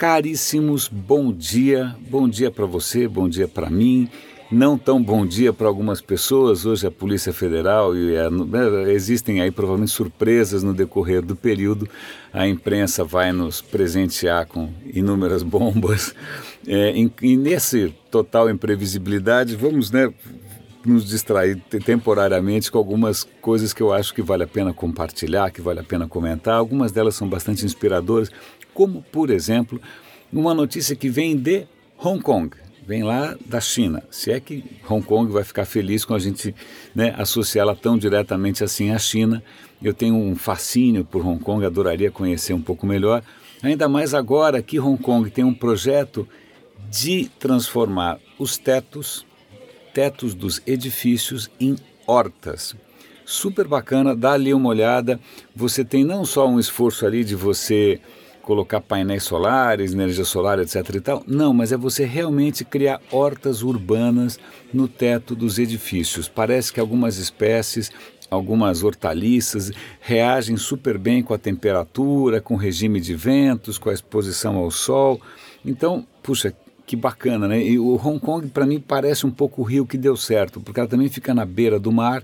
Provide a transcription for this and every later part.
Caríssimos, bom dia, bom dia para você, bom dia para mim. Não tão bom dia para algumas pessoas. Hoje a Polícia Federal e a, né, existem aí provavelmente surpresas no decorrer do período. A imprensa vai nos presentear com inúmeras bombas. É, e nesse total imprevisibilidade, vamos né, nos distrair temporariamente com algumas coisas que eu acho que vale a pena compartilhar, que vale a pena comentar. Algumas delas são bastante inspiradoras como, por exemplo, uma notícia que vem de Hong Kong, vem lá da China. Se é que Hong Kong vai ficar feliz com a gente né, associá-la tão diretamente assim à China. Eu tenho um fascínio por Hong Kong, adoraria conhecer um pouco melhor. Ainda mais agora que Hong Kong tem um projeto de transformar os tetos, tetos dos edifícios em hortas. Super bacana, dá ali uma olhada. Você tem não só um esforço ali de você colocar painéis solares, energia solar, etc. e tal. Não, mas é você realmente criar hortas urbanas no teto dos edifícios. Parece que algumas espécies, algumas hortaliças reagem super bem com a temperatura, com o regime de ventos, com a exposição ao sol. Então, puxa, que bacana, né? E o Hong Kong, para mim, parece um pouco o Rio que deu certo, porque ela também fica na beira do mar,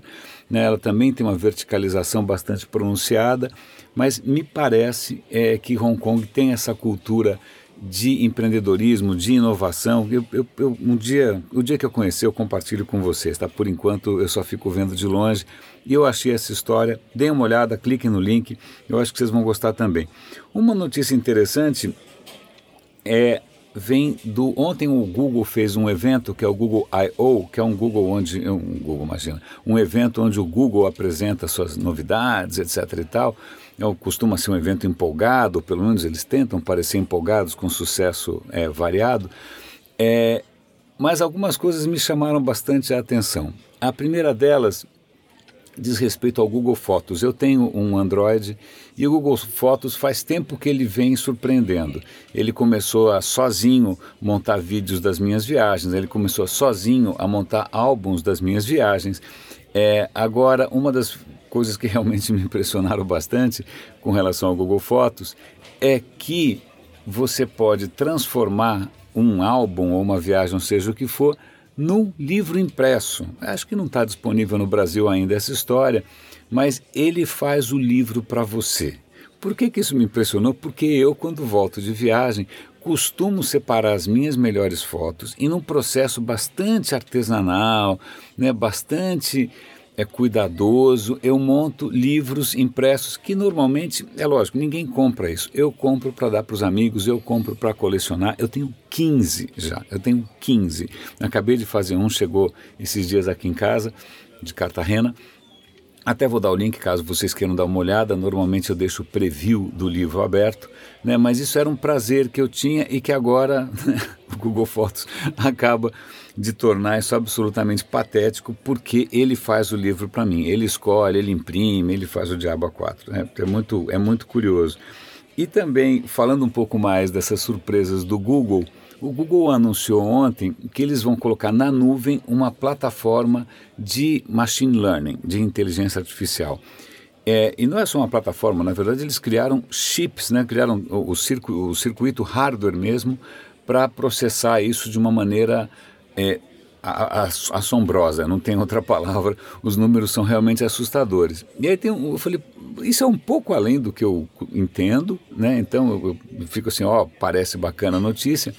né? ela também tem uma verticalização bastante pronunciada, mas me parece é, que Hong Kong tem essa cultura de empreendedorismo, de inovação. Eu, eu, eu, um dia, o dia que eu conheci, eu compartilho com vocês, tá? Por enquanto, eu só fico vendo de longe. E eu achei essa história. Deem uma olhada, cliquem no link. Eu acho que vocês vão gostar também. Uma notícia interessante é vem do ontem o Google fez um evento que é o Google I/O, que é um Google onde um Google imagina, um evento onde o Google apresenta suas novidades, etc. e tal. É, costuma ser um evento empolgado, pelo menos eles tentam parecer empolgados com sucesso é, variado. É, mas algumas coisas me chamaram bastante a atenção. A primeira delas diz respeito ao Google Fotos. Eu tenho um Android e o Google Fotos faz tempo que ele vem surpreendendo. Ele começou a sozinho montar vídeos das minhas viagens, ele começou sozinho a montar álbuns das minhas viagens. É, agora, uma das coisas que realmente me impressionaram bastante com relação ao Google Fotos é que você pode transformar um álbum ou uma viagem, seja o que for, num livro impresso. Acho que não está disponível no Brasil ainda essa história, mas ele faz o livro para você. Por que, que isso me impressionou? Porque eu, quando volto de viagem, costumo separar as minhas melhores fotos e num processo bastante artesanal, né, bastante é cuidadoso, eu monto livros impressos que normalmente, é lógico, ninguém compra isso. Eu compro para dar para os amigos, eu compro para colecionar. Eu tenho 15 já, eu tenho 15. Acabei de fazer um, chegou esses dias aqui em casa, de Cartagena. Até vou dar o link caso vocês queiram dar uma olhada. Normalmente eu deixo o preview do livro aberto, né? mas isso era um prazer que eu tinha e que agora o Google Fotos acaba de tornar isso absolutamente patético, porque ele faz o livro para mim. Ele escolhe, ele imprime, ele faz o diabo a quatro. Né? É, muito, é muito curioso. E também, falando um pouco mais dessas surpresas do Google, o Google anunciou ontem que eles vão colocar na nuvem uma plataforma de machine learning, de inteligência artificial. É, e não é só uma plataforma, na verdade eles criaram chips, né? criaram o, o, o circuito hardware mesmo para processar isso de uma maneira é, assombrosa, não tem outra palavra, os números são realmente assustadores. E aí tem um, eu falei, isso é um pouco além do que eu entendo, né? Então eu, eu fico assim, ó, parece bacana a notícia,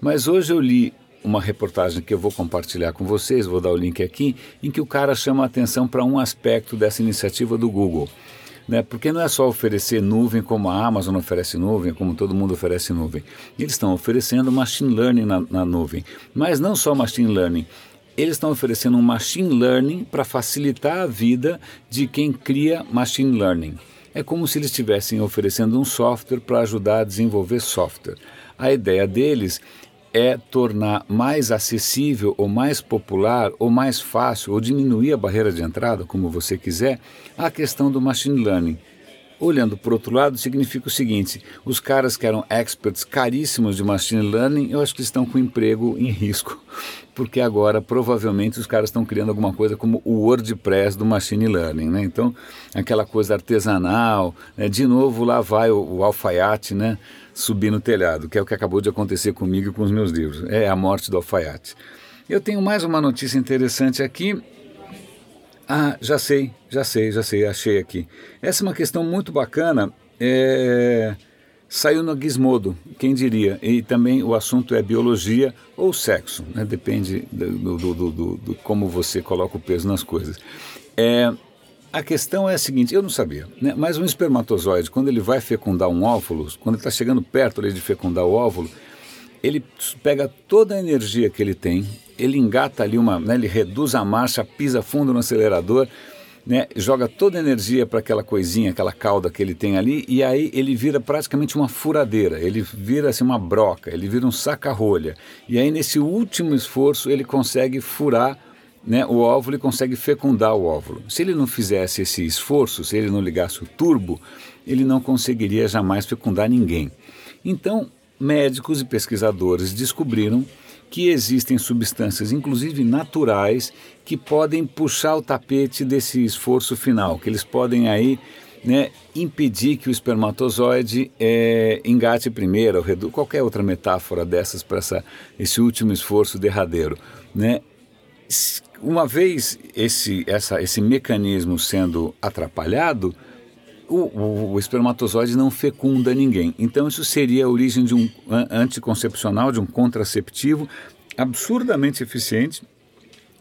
mas hoje eu li uma reportagem que eu vou compartilhar com vocês, vou dar o link aqui, em que o cara chama a atenção para um aspecto dessa iniciativa do Google né? Porque não é só oferecer nuvem como a Amazon oferece nuvem, como todo mundo oferece nuvem. Eles estão oferecendo machine learning na, na nuvem, mas não só machine learning. Eles estão oferecendo um machine learning para facilitar a vida de quem cria machine learning. É como se eles estivessem oferecendo um software para ajudar a desenvolver software. A ideia deles é tornar mais acessível ou mais popular ou mais fácil ou diminuir a barreira de entrada, como você quiser, a questão do machine learning. Olhando por outro lado, significa o seguinte: os caras que eram experts caríssimos de machine learning, eu acho que estão com emprego em risco, porque agora provavelmente os caras estão criando alguma coisa como o WordPress do machine learning, né? Então, aquela coisa artesanal, né? de novo lá vai o, o alfaiate, né? Subir no telhado, que é o que acabou de acontecer comigo e com os meus livros. É a morte do alfaiate. Eu tenho mais uma notícia interessante aqui ah, já sei, já sei, já sei, achei aqui. Essa é uma questão muito bacana. É... Saiu no Gizmodo, quem diria? E também o assunto é biologia ou sexo, né? depende do, do, do, do, como você coloca o peso nas coisas. É, a questão é a seguinte, eu não sabia, né? mas um espermatozoide, quando ele vai fecundar um óvulo, quando ele está chegando perto de fecundar o óvulo, ele pega toda a energia que ele tem, ele engata ali uma, né, ele reduz a marcha, pisa fundo no acelerador, né, joga toda a energia para aquela coisinha, aquela cauda que ele tem ali, e aí ele vira praticamente uma furadeira, ele vira assim uma broca, ele vira um saca-rolha. E aí nesse último esforço ele consegue furar né, o óvulo e consegue fecundar o óvulo. Se ele não fizesse esse esforço, se ele não ligasse o turbo, ele não conseguiria jamais fecundar ninguém. Então, médicos e pesquisadores descobriram que existem substâncias, inclusive naturais, que podem puxar o tapete desse esforço final, que eles podem aí né, impedir que o espermatozoide é, engate primeiro, ou redu qualquer outra metáfora dessas para esse último esforço derradeiro. Né? Uma vez esse, essa, esse mecanismo sendo atrapalhado, o, o, espermatozoide não fecunda ninguém. Então, isso seria a origem de um anticoncepcional, de um contraceptivo absurdamente eficiente.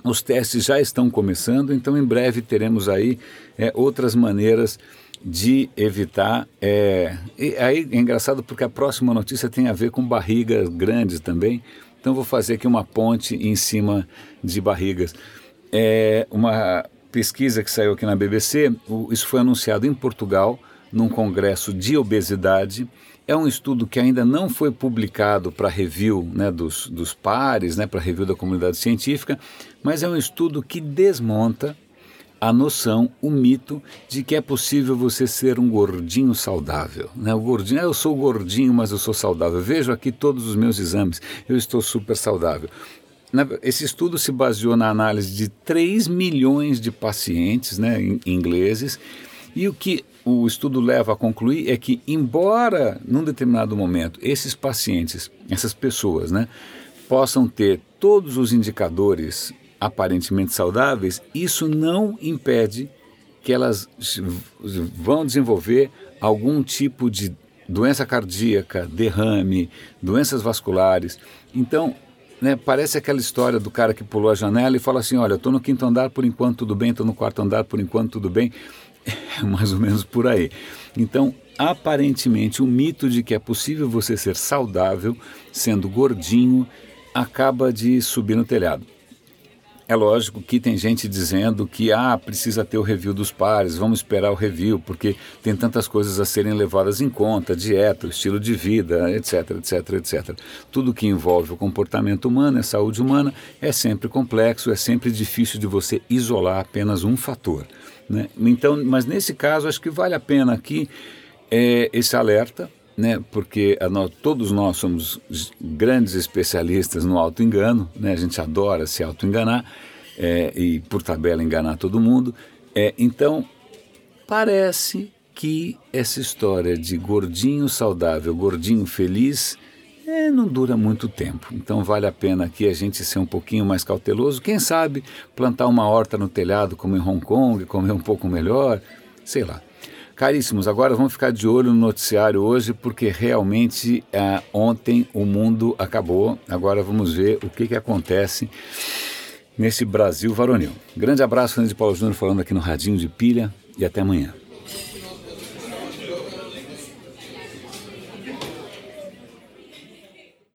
Os testes já estão começando, então em breve teremos aí é, outras maneiras de evitar. É, aí é engraçado porque a próxima notícia tem a ver com barrigas grandes também. Então vou fazer aqui uma ponte em cima de barrigas. É uma pesquisa que saiu aqui na BBC, isso foi anunciado em Portugal, num congresso de obesidade. É um estudo que ainda não foi publicado para review né, dos, dos pares, né, para review da comunidade científica, mas é um estudo que desmonta a noção, o mito de que é possível você ser um gordinho saudável. Né? O gordinho, eu sou gordinho, mas eu sou saudável. Vejo aqui todos os meus exames, eu estou super saudável. Esse estudo se baseou na análise de 3 milhões de pacientes né, ingleses, e o que o estudo leva a concluir é que, embora num determinado momento esses pacientes, essas pessoas, né, possam ter todos os indicadores aparentemente saudáveis, isso não impede que elas vão desenvolver algum tipo de doença cardíaca, derrame, doenças vasculares. Então, né, parece aquela história do cara que pulou a janela e fala assim: Olha, eu estou no quinto andar por enquanto tudo bem, estou no quarto andar por enquanto tudo bem. É mais ou menos por aí. Então, aparentemente, o mito de que é possível você ser saudável sendo gordinho acaba de subir no telhado. É lógico que tem gente dizendo que ah, precisa ter o review dos pares, vamos esperar o review, porque tem tantas coisas a serem levadas em conta, dieta, estilo de vida, etc, etc, etc. Tudo que envolve o comportamento humano, a saúde humana, é sempre complexo, é sempre difícil de você isolar apenas um fator. Né? Então, mas nesse caso, acho que vale a pena aqui é, esse alerta, né, porque nós, todos nós somos grandes especialistas no auto-engano, né, a gente adora se auto-enganar é, e, por tabela, enganar todo mundo. É, então, parece que essa história de gordinho saudável, gordinho feliz, é, não dura muito tempo. Então, vale a pena aqui a gente ser um pouquinho mais cauteloso. Quem sabe plantar uma horta no telhado, como em Hong Kong, comer um pouco melhor, sei lá. Caríssimos, agora vamos ficar de olho no noticiário hoje, porque realmente é, ontem o mundo acabou. Agora vamos ver o que, que acontece nesse Brasil varonil. Grande abraço, Fernando de Paulo Júnior, falando aqui no Radinho de Pilha, e até amanhã.